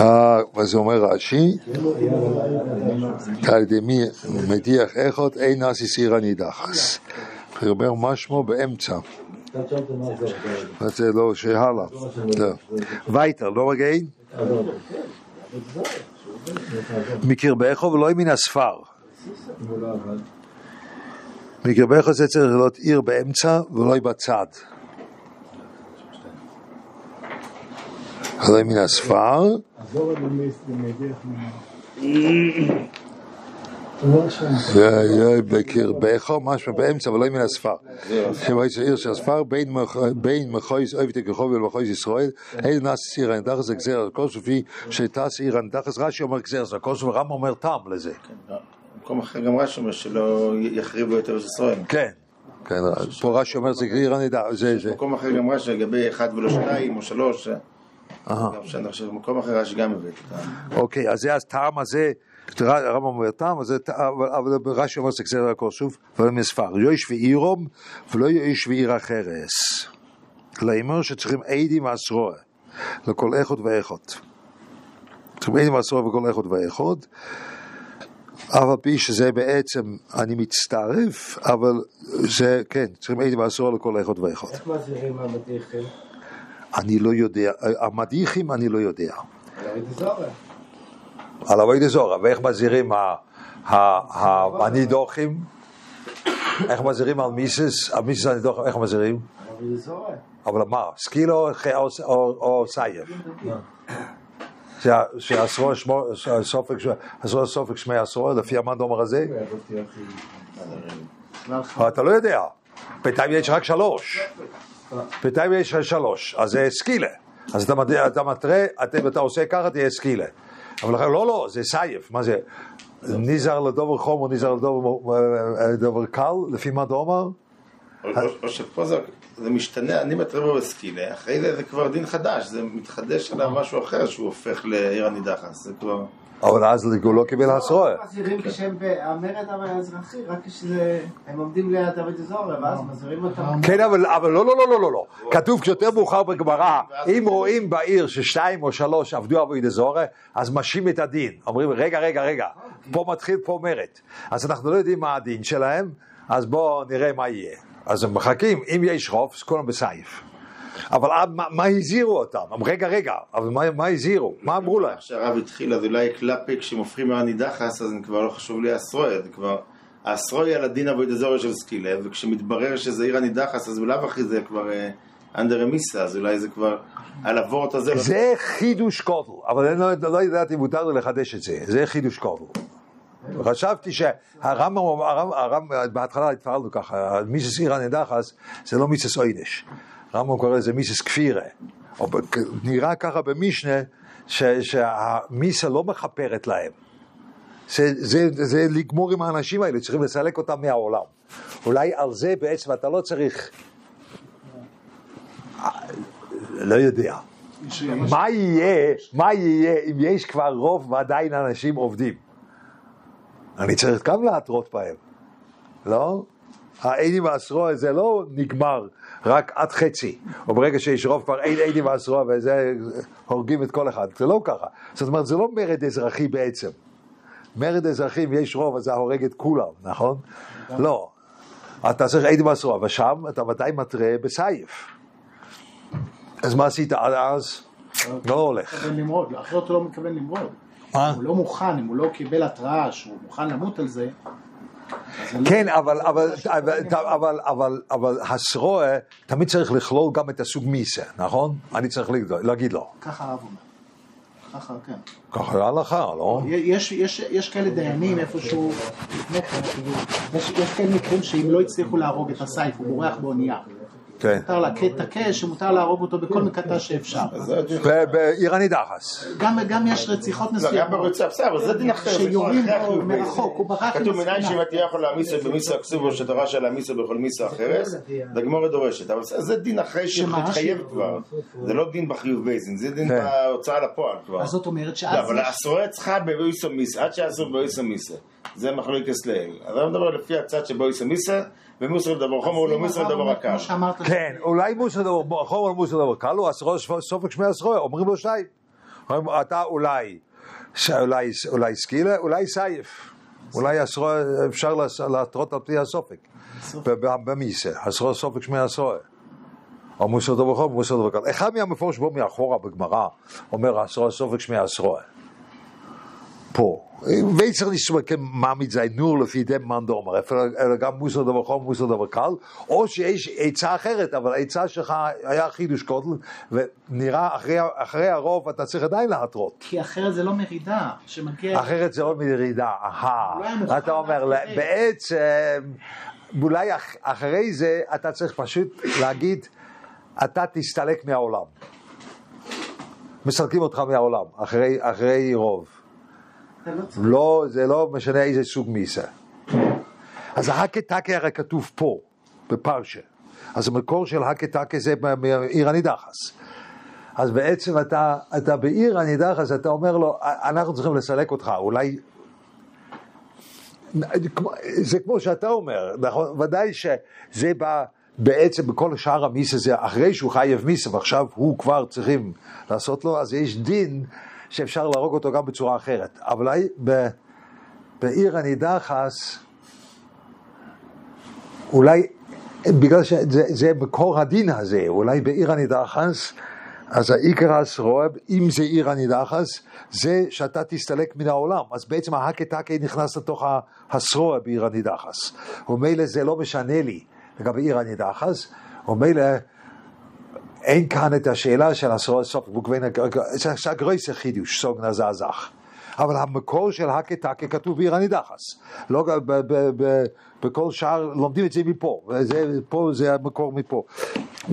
A: אה, מה זה אומר רש"י? על ידי מי מדיח איכות אין נאסי סירא נידחס. הוא אומר משמו באמצע. זה לא, שהלאה. לא. וייטר, לא מגעין? מקרבךו ולא מן הספר. מקרבךו זה צריך להיות עיר באמצע ולא בצד. ולא מן הספר. בקרבך, משהו באמצע, אבל לא מן הספר. הייתה עיר של הספר, בין מחויס אוהבת הכחוב ולמחויס ישראל, אין נס עיר הנדחס הגזר על כוס, לפי שטס עיר הנדחס, רש"י אומר גזר על כוס, ורם אומר טעם לזה.
D: במקום אחר גם רש"י אומר שלא יחריבו יותר את ישראל.
A: כן, כן, פה רש"י אומר זה עיר הנדחס, זה, זה.
D: במקום אחר גם רש"י לגבי אחד ולא שתיים או שלוש. גם שאני חושב, במקום אחר רש"י גם הביא את זה.
A: אוקיי, אז זה הטעם הזה, הרמב"ם אומר טעם, אבל- רש"י אומר הכל שוב, ולא מספר, יויש ועירום ולא יויש ועיר החרס. לאמור שצריכים עדים מעשרוה, לכל איכות ואיכות. צריכים עדים מעשרוה וכל איכות ואיכות, אף על פי שזה בעצם, אני מצטרף, אבל זה, כן, צריכים עדים מעשרוה לכל איכות ואיכות.
G: איך מזהירים המדיחים?
A: אני לא יודע, המדיחים אני לא יודע.
G: על
A: אבוידי זורה, ואיך מזהירים הנידוחים? איך מזהירים על מיסס, על מיסס הנידוחים, איך מזהירים? אבל מה, סקיל או, סייף? שה- שהעשרו שמו, הסופק, ש- עשרו סופק שמי עשרו, לפי המאן דומר הזה? אתה לא יודע, בינתיים יש רק שלוש. בינתיים יש רק שלוש, אז זה סקילה. אז אתה, מתרה, אתה עושה ככה, תהיה סקילה. אבל לא, לא, זה סייף, מה זה? ניזר לדובר חום או ניזר לדובר אה, קל, לפי מה דומר?
D: או- שפה זה משתנה, אני מתרה בו בסקילה, אחרי זה זה כבר דין חדש, זה מתחדש עליו משהו אחר שהוא הופך לעיר הנידחס, זה כבר...
A: אבל אז הוא לא קיבל עשרוה.
G: מזהירים כשהם במרד האזרחי, רק כשזה... הם עומדים ליד הרידי זורע, ואז מזהירים אותם.
A: כן, אבל, לא, לא, לא, לא, לא, לא. כתוב שיותר מאוחר בגמרא, אם רואים בעיר ששתיים או שלוש עבדו עבודי זורע, אז משים את הדין. אומרים, רגע, רגע, רגע, פה מתחיל פה מרד. אז אנחנו לא יודעים מה הדין שלהם, אז בואו נראה מה יהיה. אז הם מחכים, אם יש רוב, אז כולם בסייף. אבל אה, מה, מה הזהירו אותם? רגע, רגע, אבל מה, מה הזהירו? מה אמרו להם?
D: כשהרב התחיל, אז אולי קלפי, כשהם הופכים מעני דחס, אז הם כבר לא חשוב לי אסרוי, זה כבר... האסרוי על הדין אבוי דזורי של סקילה, וכשמתברר שזה עיר הנידחס, אז בלאו הכי זה כבר אנדר רמיסה, אז אולי זה כבר על הוורט הזה.
A: זה חידוש קוטל, אבל אני לא, לא ידעתי אם מותר לי לחדש את זה, זה חידוש קוטל. חשבתי שהרמב"ם, הרמב"ם- הרמב"ם- בהתחלה התפעלנו ככה, מיסס עיר הנידחס זה לא מיסס אוידש. הרמב"ם קורא לזה מיסס כפירה. או נראה ככה במשנה ש- שהמיסה לא מכפרת להם. זה, זה, זה לגמור עם האנשים האלה, צריכים לסלק אותם מהעולם. אולי על זה בעצם אתה לא צריך... לא יודע. מה יהיה, מה יהיה אם יש כבר רוב ועדיין אנשים עובדים? אני צריך גם להתרות בהם, לא? האיני והעשרוע זה לא נגמר רק עד חצי, או ברגע שיש רוב כבר אין איני ועשרוע וזה הורגים את כל אחד, זה לא ככה. זאת אומרת, זה לא מרד אזרחי בעצם. מרד אזרחי, אם יש רוב, אז זה הורג את כולם, נכון? לא. אתה צריך איני ועשרוע, ושם אתה ודאי מתרה בסייף. אז מה עשית עד אז? לא הולך.
E: אחרת הוא לא מתכוון למרוד. הוא לא מוכן, אם הוא לא קיבל התראה שהוא מוכן למות על זה,
A: כן, אבל, אבל, אבל, אבל, אבל, אבל הסרועה תמיד צריך לכלול גם את הסוג מיסה, נכון? אני צריך להגיד לו-.
E: ככה הרב אומר. ככה, כן.
A: ככה להלכה, לא?
E: יש, יש, יש כאלה דיינים איפשהו, יש, יש כאלה מקרים שאם לא הצליחו להרוג את הסייף, הוא בורח באונייה.
A: כן.
E: מותר להכה את הקש, שמותר להרוג אותו בכל מקטע שאפשר.
A: ב- באיראני דחס.
E: גם, גם יש רציחות
D: לא, גם
E: מסוימות.
D: בריצה, בסדר, אבל זה דין אחר.
E: שיורים בו
D: החיוב
E: מרחוק, הוא ברח עם
D: כתוב מניין. שאם תהיה יכול להמיסו במיסו הכסובו שתורה של להמיסו בכל מיסו אחרת, דגמורת דורשת. אבל זה דין אחרי
E: שמה?
D: שהתחייב
E: ש-
D: כבר. זה לא דין בחיוב בייזין, זה דין
A: כן.
D: בהוצאה לפועל כבר.
E: אז זאת אומרת
D: לא,
E: שאז
D: אבל
E: יש...
D: הסרועה צריכה באויסו מיסה, עד שאסור באויסו מיסה. זה מחלוקת לאל. אז אני מדבר לפי הצד שבאויסו מיסה, ומוסר דבר חומר הוא לא מוסר דבר הקל.
A: כן, אולי מוסר דבר, חומר מוסר דבר קל, הוא סופק שמי הסרועה, אומרים לו שי. אומרים, אתה אולי, אולי, סקילה, אולי סייף. אולי הסרועה, אפשר להתרות על פי הסופק. במיסה, הסרועה סופק שמי הסרועה. או מוסר דבר חומר, מוסר דבר קל. אחד מהמפורש בו מאחורה בגמרא, אומר הסרועה סופק שמי הסרועה. פה. וצריך לשמוע כמעמיד זי נור לפי דם מאן דומר, אלא גם מוסר דבר חום, מוסר דבר קל, או שיש עצה אחרת, אבל העצה שלך היה חידוש קוטל, ונראה אחרי, אחרי הרוב אתה צריך עדיין להתרות.
E: כי אחרת זה לא מרידה, שמגיע...
A: אחרת זה עוד מרידה, אהה.
E: לא
A: אתה אומר. בעצם, אולי אח- אחרי זה אתה צריך פשוט להגיד, אתה תסתלק מהעולם. מסלקים אותך מהעולם, אחרי, אחרי רוב. לא, זה לא משנה איזה סוג מיסה. אז ההקטקה הרי כתוב פה, בפרשה. אז המקור של הקטקה זה מעיר הנידחס. אז בעצם אתה, אתה בעיר הנידחס, אתה אומר לו, אנחנו צריכים לסלק אותך, אולי... זה כמו שאתה אומר, נכון? ודאי שזה בא בעצם בכל שאר המיסה זה אחרי שהוא חייב מיסה ועכשיו הוא כבר צריכים לעשות לו, אז יש דין שאפשר להרוג אותו גם בצורה אחרת. אבל ב- בעיר הנידחס, אולי בגלל שזה זה מקור הדין הזה, אולי בעיר הנידחס, אז העיקר הסרועב, אם זה עיר הנידחס, זה שאתה תסתלק מן העולם. אז בעצם ההקטקה נכנס לתוך הסרועב בעיר הנידחס. ומילא זה לא משנה לי לגבי עיר הנידחס, ומילא אין כאן את השאלה של הסרועב סוף, זה שהגרויסר חידוש, סוג נזזח. אבל המקור של הקטקה כתוב בעיר הנידחס. לא בכל שאר, לומדים את זה מפה, וזה, פה זה המקור מפה.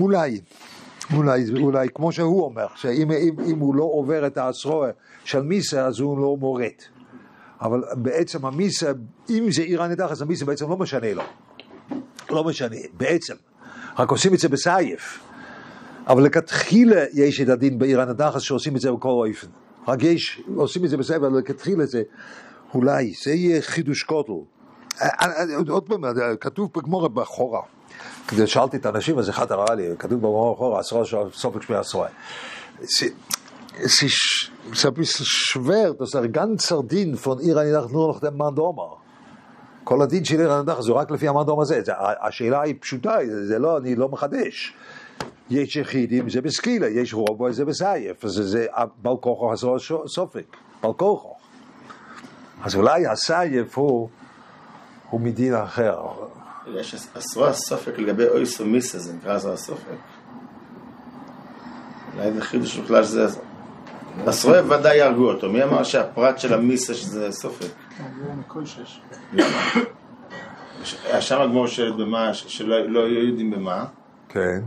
A: אולי, אולי, אולי, כמו שהוא אומר, שאם אם, אם הוא לא עובר את האסרוע של מיסה, אז הוא לא מורד. אבל בעצם המיסה, אם זה עיר הנידחס, המיסה בעצם לא משנה לו. לא משנה, בעצם. רק עושים את זה בסייף. אבל לכתחילה יש את הדין בעיר הנידחס שעושים את זה בכל אופן. רק יש, עושים את זה בסייף, אבל לכתחילה זה, אולי, זה יהיה חידוש קוטל. אה, אה, עוד פעם, אה, כתוב בגמורה בחורה. שאלתי את האנשים, אז אחד הראה לי, כתוב בגמורה בחורה, עשרה סופק שמי עשרה. Ist so ein bisschen schwer, dass ein ganzer Ding von ihr Niedach nur. כל הדין של עיר הנידח זה רק לפי המאן הזה. זה- השאלה היא פשוטה, זה לא, אני לא מחדש. יש יחידים, זה בסקילה, יש רובו, זה בסייף, אז זה בעל כוחו עשו סופק, בעל כוחו. אז אולי הסייף הוא, הוא מדין אחר.
D: יש עשרה סופק לגבי אויס ומיסה, זה נקרא עשרה סופק. אולי זה חידוש בכלל שזה... עשרה ודאי יהרגו אותו. מי אמר שהפרט של המיסה שזה סופק? שם הגמור במה, שלא לא היו יודעים במה.
A: כן.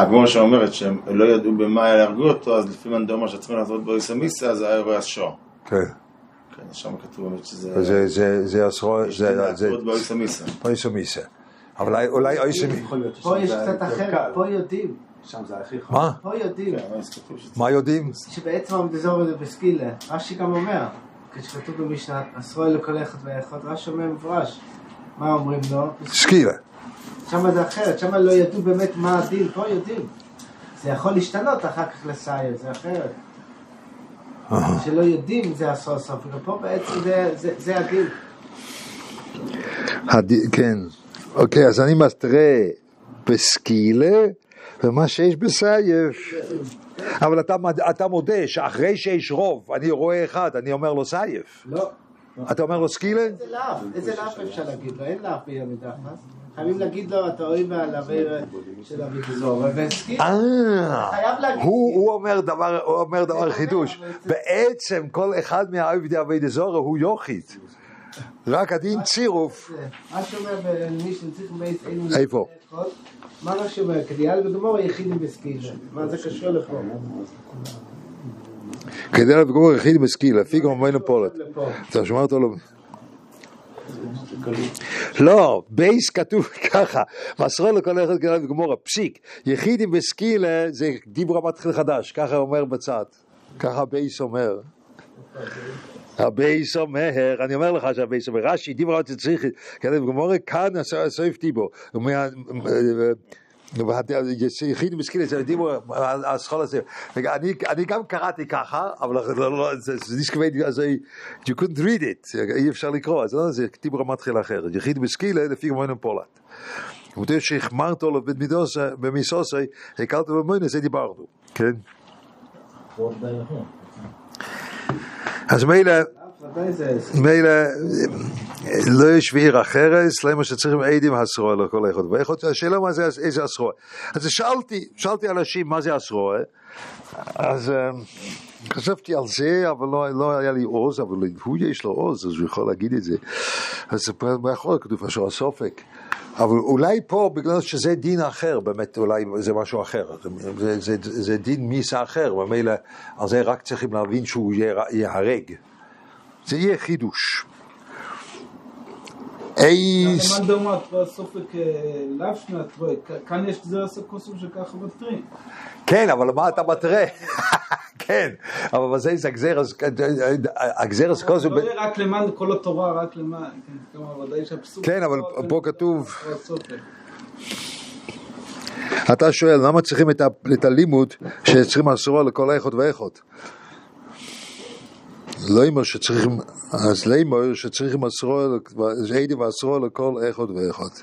D: הגמור שאומרת שהם לא ידעו במה יהרגו אותו, אז לפי מאן דאמר שצריכים לעשות באויס ומיסה, אז היה אירוע שור.
A: כן.
D: כן, שם כתוב באמת שזה...
A: זה, זה, זה עשרו,
D: יש
A: זה, זה,
D: לעקבות באויס ומיסה.
A: אויסו מיסה. אבל אולי-
F: להיות ששם
G: פה יש
F: זה
G: קצת
F: קל.
G: פה יודעים,
F: שם זה הכי חם.
A: מה?
G: פה יודעים,
D: כן.
A: מה יודעים?
G: שבעצם המדזור זה בסקילה, רש"י גם אומר, כשכתוב במשנה, אסרו לכל אחד ואחד, רש"י אומר מפורש, מה אומרים לו?
A: סקילה.
G: שם זה אחרת, שם לא ידעו באמת מה הדין, פה יודעים. זה יכול להשתנות אחר כך לסייר, זה אחרת. שלא יודעים זה הסוף סוף, ופה בעצם זה- זה- זה הדין.
A: הד- כן. אוקיי, אז אני מתרה בסקילה, ומה שיש בסייף. אבל אתה, אתה מודה שאחרי שיש רוב, אני רואה אחד, אני אומר לו סייף.
G: לא.
A: אתה אומר לו סקילה?
G: איזה לאו, איזה לאו אפשר להגיד לו, אין לאו ביום מדחס. חייבים להגיד לו, אתה אוהב על אוויר של אביגזור, והסכים.
A: אה. הוא, אומר דבר, הוא אומר דבר חידוש. בעצם כל אחד מהעבדי אבי דזורי הוא יוחיד. רק הדין צירוף.
G: מה שאומר במישן צריך בייס אין...
A: איפה?
G: מה מה שאומר, כדיאל וגמור היחידים בסקילה. מה זה קשור לפה?
A: כדי לגמור יחיד בסקילה, פיגו פולט.
G: לפה.
A: אתה שומע אותו לא? לא, בייס כתוב ככה, מסרו לכל אחד כלל וגמורה, פסיק, יחידים בסקילה זה דיברה מתחיל חדש, ככה אומר בצד, ככה בייס אומר. הבייס אומר, אני אומר לך שהבייס אומר, רש"י דיברה מתחיל צריך, כלל וגמורה, כאן הסויף טיבו. יחידים בסקילה זה דיברה, הסחול הזה. רגע, אני- אני גם קראתי ככה, אבל לא- לא- זה זה ניסקוויד, אז you couldn't read it, אי אפשר לקרוא, אז לא, זה דיברה מתחיל אחרת. יחיד בסקילה לפי גמרנו פולט. ומתי שהחמרת לו במיסוסי, הקלת במוינה, זה דיברנו, כן? אז מילא,
G: ודאי זה...
A: מילא, לא יש ועיר אחרס, למה שצריכים עדים עשרוה לכל אחד ואחד. השאלה מה זה, איזה עשרוה. אז שאלתי, שאלתי אנשים מה זה עשרוה, אז אה, חשבתי על זה, אבל לא, לא היה לי עוז, אבל הוא יש לו עוז, אז הוא יכול להגיד את זה. אז מאחורי כתוב משהו הסופק. אבל אולי פה, בגלל שזה דין אחר, באמת אולי זה משהו אחר. זה, זה, זה, זה דין מיסה אחר, ומילא על זה רק צריכים להבין שהוא ייהרג. זה יהיה חידוש. אייס...
B: טרוי, כאן יש גזיר עשר כוסף שככה בתרים.
A: כן, אבל מה אתה מתרה? כן, אבל בזה זה הגזרס כוסו...
B: לא יהיה רק למאן כל התורה, רק למאן, כן.
A: כן, אבל פה כתוב. אתה שואל, למה צריכים את הלימוד שצריכים אסורו לכל איכות ואיכות? אומר שצריכים, אז אומר שצריכים אסורו, עדי ואסורו לכל איכות ואיכות.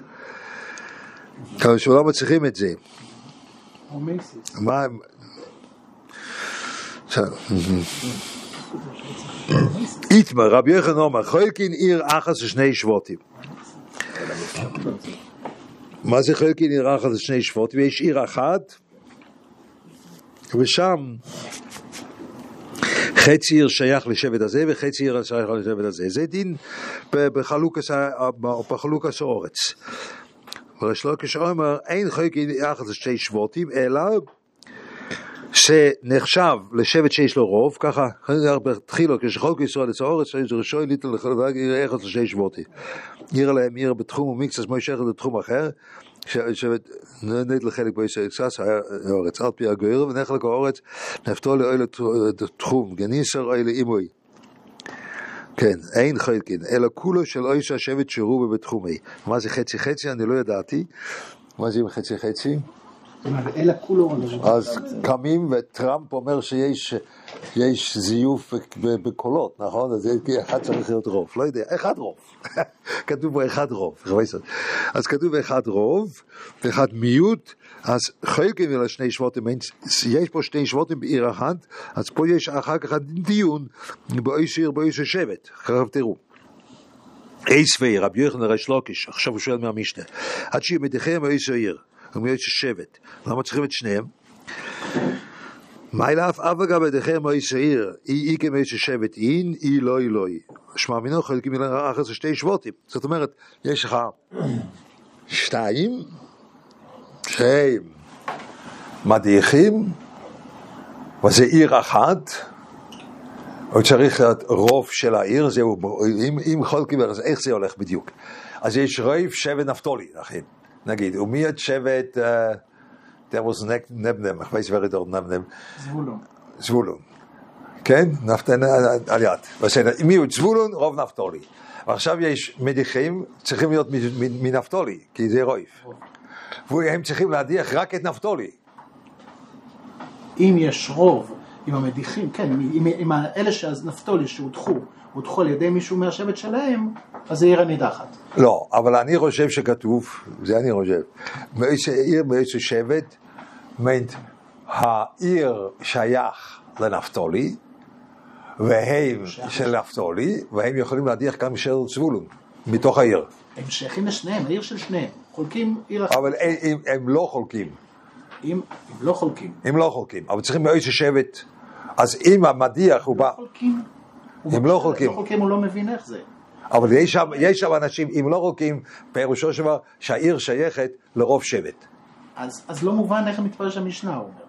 A: אבל שלא צריכים את זה. מה... איתמר, רבי יוחנן אומר, חולקין עיר אחס ושני שבטים. מה זה חולקין עיר אחס ושני שבטים? יש עיר אחת, ושם חצי עיר שייך לשבט הזה וחצי עיר שייך לשבט הזה. זה דין בחלוקס האורץ. וריש לוקיש אומר, אין חולקין עיר אחס ושני שבטים, אלא שנחשב לשבט שיש לו רוב, ככה בתחילו כשחוק ישראל האורץ, שיש ראשון ליטל לחלק עיר אחד לשש שבותי. עיר להם עיר בתחום ומיקסס מויש אחד לתחום אחר, ש- שבט נית לחלק בישראל קצת האורץ, על פי הגויר ונחלק האורץ נפתו לאוי לתחום, גניסר אוי לאימוי. כן, אין חלקין, אלא כולו של אוי שהשבט שירו בתחומי. מה זה חצי חצי? אני לא ידעתי. מה זה עם חצי חצי?
E: אלא כולו...
A: אז קמים וטראמפ אומר שיש יש זיוף בקולות, נכון? אז אחד צריך להיות רוב, לא יודע, אחד רוב. כתוב פה אחד רוב, אז כתוב אחד רוב ואחד מיעוט, אז חלקים אלה שני אין- יש פה שני שבטים בעיר אחת, אז פה יש אחר כך דיון באיש עיר באיש שבט, עכשיו תראו. אייס וייר, רבי יוחנן ריש לוקיש, עכשיו הוא שואל מהמשנה, עד שיהיה מתיכם מאיש העיר, ומאיש השבט, למה צריכים את שניהם? מה אף אבא גם בדכם מאיש העיר, אי אי כמאיש השבט אין, אי לא אי לא אי. שמע מינו חלקים מילה אחר זה שתי שבטים, זאת אומרת, יש לך שתיים, שהם מדיחים, וזה עיר אחת, הוא צריך להיות רוב של העיר, זהו, אם, אם חולקים, אז איך זה הולך בדיוק? אז יש רוב שבט נפתולי, אחי, נגיד, ומי את שבט, was ne- נבנם, wer dort נבנם,
E: זבולון.
A: זבולון, כן? נפתן על יד, בסדר, מי הוא זבולון? רוב נפתולי. ועכשיו יש מדיחים, צריכים להיות מנפתולי, כי זה רוב. והם צריכים להדיח רק את נפתולי.
E: אם יש רוב, עם המדיחים, כן, עם, עם אלה שנפתולי שהודחו, הודחו על ידי מישהו מהשבט שלהם, אז זה עיר הנידחת.
A: לא, אבל אני חושב שכתוב, זה אני חושב, מאיזה עיר, מאיזה שבט, מיינט, העיר שייך לנפתולי, והם של נפתולי, והם יכולים להדיח גם של זבולון, מתוך העיר.
E: הם שייכים לשניהם, העיר של שניהם. חולקים עיר אחת.
A: אבל הם, הם, הם לא חולקים,
E: אם לא חולקים.
A: הם לא חולקים, אבל צריכים מאיזה שבט, אז אם המדיח הוא בא,
E: חולקים.
A: הם לא חולקים.
E: לא חולקים, הוא לא מבין איך זה.
A: אבל יש שם, יש שם אנשים, אם לא חולקים, פירושו של דבר שהעיר שייכת לרוב שבט.
E: אז, אז לא מובן איך מתפרש המשנה, הוא אומר.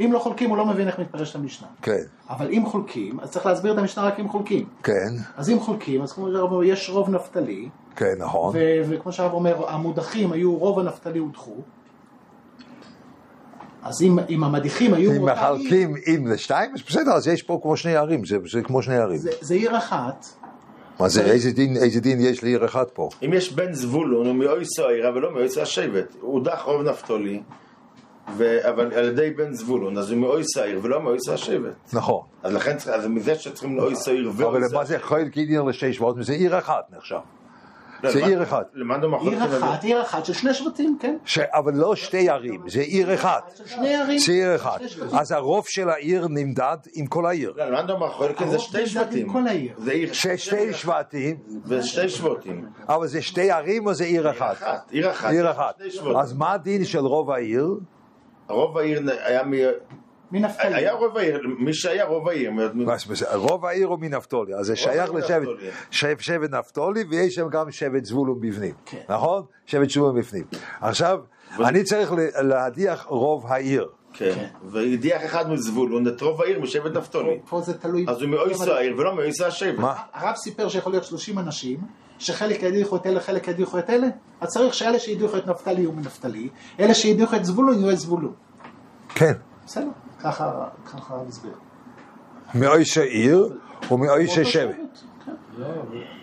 E: אם לא חולקים, הוא לא מבין איך מתפרש המשנה.
A: כן,
E: אבל אם חולקים, אז צריך להסביר את המשנה רק אם חולקים.
A: כן,
E: אז אם חולקים, אז כמו שהרב אומר, יש רוב נפתלי,
A: כן, נכון.
E: ו- וכמו שהרב אומר, המודחים היו, רוב הנפתלי הודחו. אז אם, אם המדיחים היו...
A: אם
E: מאותה עיר,
A: מחלקים אם לשתיים, אז בסדר, אז יש פה כמו שני ערים, זה, זה כמו שני ערים.
E: זה, זה עיר אחת,
A: מה זה, איזה דין, איזה דין יש לעיר אחת פה?
D: אם יש בן זבולון הוא מאויסו העירה ולא מאויסו השבט, הוא הודח רוב נפתולי, ו- אבל על ידי בן זבולון, אז הוא מאויסו העיר ולא מאויסו השבט.
A: נכון.
D: אז לכן, צריך- אז מזה שצריכים לאויסו עיר
A: אבל
D: ואויסו
A: מה זה חייל קיניר לשתי שבועות? זה עיר אחת נחשב.
D: לא,
A: זה
D: למד-
A: עיר אחת.
E: עיר
D: זה.
E: אחת, עיר אחת של שני שבטים, כן?
A: ש... אבל לא שתי ערים, זה עיר אחת.
E: של שני ערים.
A: זה עיר אחת. אז הרוב של העיר נמדד עם כל העיר.
D: לא, למדנו מחלוקת זה
E: הרוב
D: שתי שבטים. זה עיר
A: ששתי שבטים,
D: ושתי שבטים.
A: אבל זה שתי ערים או זה עיר אחת?
D: אחת, עיר אחת.
A: עיר אחת. אז מה הדין של רוב העיר?
D: רוב העיר היה מ...
E: מנפתלי.
D: היה רוב העיר, מי שהיה רוב העיר.
A: רוב העיר הוא מנפתולי, אז זה שייך לשבט
D: נפתולי.
A: שבט, נפתולי ויש שם גם שבט זבולון בפנים,
E: כן.
A: נכון? שבט זבולון בפנים. עכשיו, אני צריך להדיח רוב העיר.
D: כן. והדיח אחד מזבולון את רוב העיר משבט נפתולי.
E: פה זה תלוי...
D: אז הוא מאויסו העיר ולא מאויסו השבט.
A: מה?
E: הרב סיפר שיכול להיות 30 אנשים, שחלק ידיחו את אלה, חלק ידיחו את אלה, אז צריך שאלה שהדיחו את נפתלי יהיו מנפתלי, אלה שהדיחו את זבולון יהיו את זבולון.
A: כן.
E: בסדר, ככה, הרב הסביר.
A: מאויש העיר ומאויש השבט.
E: כן.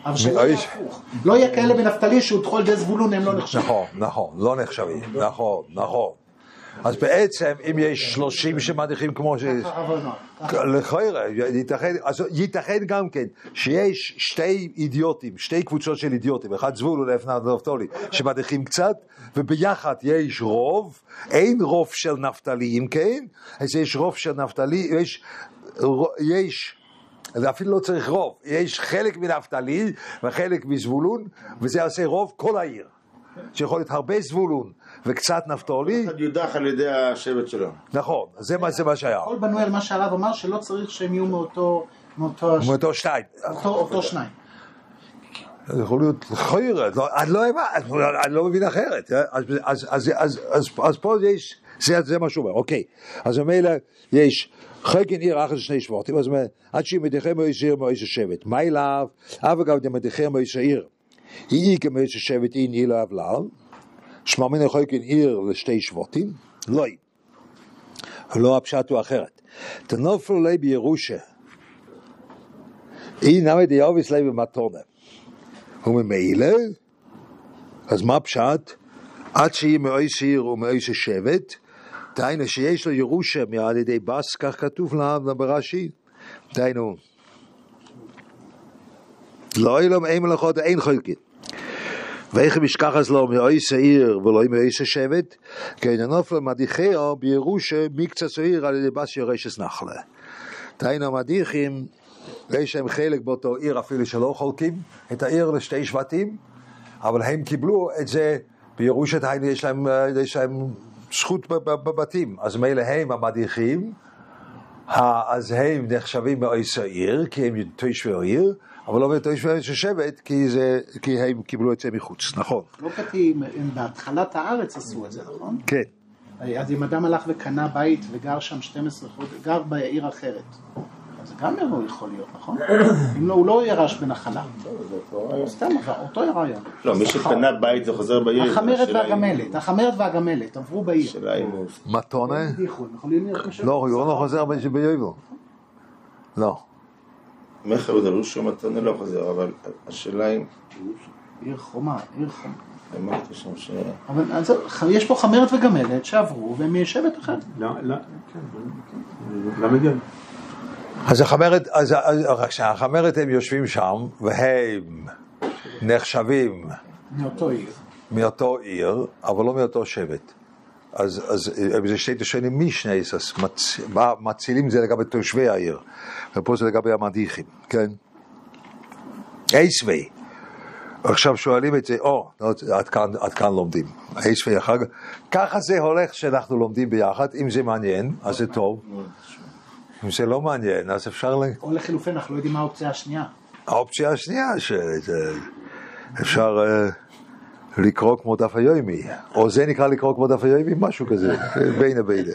E: אבל שלא יהיה
A: מאויש-
E: הפוך. לא יהיה כאלה בנפתלי שהודחו על ידי זבולון, הם לא נחשבים.
A: נכון, נכון, לא נחשבים, נכון, נכון. אז בעצם אם יש 30 שמדיחים כמו ש... לכאורה, ייתכן, גם כן שיש שתי אידיוטים, שתי קבוצות של אידיוטים, אחד זבולון ואחד נפתולי, שמדיחים קצת, וביחד יש רוב, אין רוב של נפתלי, אם כן, אז יש רוב של נפתלי, יש, יש, זה אפילו לא צריך רוב, יש חלק מנפתלי וחלק מזבולון, וזה יעשה רוב כל העיר, שיכול להיות הרבה זבולון וקצת נפתולי,
D: אחד יודח על ידי השבט שלו.
A: נכון, זה מה, זה מה שהיה,
E: הכל בנוי על מה שהרב אמר, שלא צריך שהם יהיו מאותו... מאותו...
A: מאותו שתיים.
E: אותו, שניים.
A: זה יכול להיות אחרת, לא, אני לא אני לא מבין אחרת. אז, אז, אז, אז, אז, אז פה יש, זה, מה שהוא אומר, אוקיי. אז ממילא יש חגן עיר אחת שני שבטים, אז הוא אומר, עד שימדיכם מאיש עיר מאיש השבט. מה אליו? אף אגב דמדיכם מאיש העיר. היא כמאיש השבט אין אילו אבלל, שמע מן חגן עיר לשתי שבטים? לא. לא הפשט הוא אחרת. תנופל לי בירושה. אי נמי דיובס לי במתונה. וממילא, אז מה פשט? עד שיהיה מאויש עיר ומאויש השבט, דהיינו שיש לו ירושה על ידי בס, כך כתוב לה ברש"י. דהיינו, לא אילום אין מלאכות אין חלקין. ואיך משכחס לו מאויס העיר ולא מאויס השבט, כן הנופל מדיחהו בירושה מקצת העיר על ידי בס ירשס נחלה. דהיינו המדיחים, יש להם חלק באותו עיר אפילו שלא חולקים את העיר לשתי שבטים, אבל הם קיבלו את זה בירושת היינו אה, יש להם זכות בב- בב- בבתים, אז מילא הם המדיחים, אז הם נחשבים מאויס העיר, כי הם תושבי העיר, אבל לא מתושבי השבט, כי, זה, כי הם קיבלו את זה מחוץ, נכון?
E: לא כתיב, הם בהתחלת הארץ עשו את זה, נכון?
A: כן.
E: אז אם אדם הלך וקנה בית וגר שם 12 חודש, גר בעיר אחרת, זה גם לא יכול להיות, נכון? אם לא, הוא לא ירש בנחלה. סתם, אבל אותו רעיון.
D: לא, מי שקנה בית זה חוזר בעיר.
E: החמרת והגמלת, החמרת והגמלת עברו בעיר. הם יכולים להיות משהו.
A: לא, הוא לא חוזר ביובל. לא.
D: מכר ודרוש מתנה לא חוזר, אבל השאלה אם...
E: עיר חומה, עיר חומה.
D: אמרתי שם ש...
E: אבל אז יש פה חמרת וגמלת שעברו והם משבט אחר.
F: למה- למה- כן, כן. למה הגיע?
A: אז החמרת, אז, אז רק שנייה, החמרת הם יושבים שם, והם נחשבים
E: מאותו עיר.
A: מאותו עיר, אבל לא מאותו שבט. אז, אז אה, זה שתי תושבים משנייס, אז מצ, מצילים זה לגבי תושבי העיר, ופה זה לגבי המדיחים, כן? עשוי. עכשיו שואלים את זה, או, נו, עד כאן, עד כאן לומדים. עשוי אחר כך. ככה זה הולך שאנחנו לומדים ביחד, אם זה מעניין, אז זה טוב. אם זה לא מעניין, אז אפשר ל...
E: או לחילופין, אנחנו לא יודעים מה האופציה השנייה.
A: האופציה השנייה, שאפשר אה, לקרוא כמו דף היומי, או זה נקרא לקרוא כמו דף היומי, משהו כזה, בין הבינה.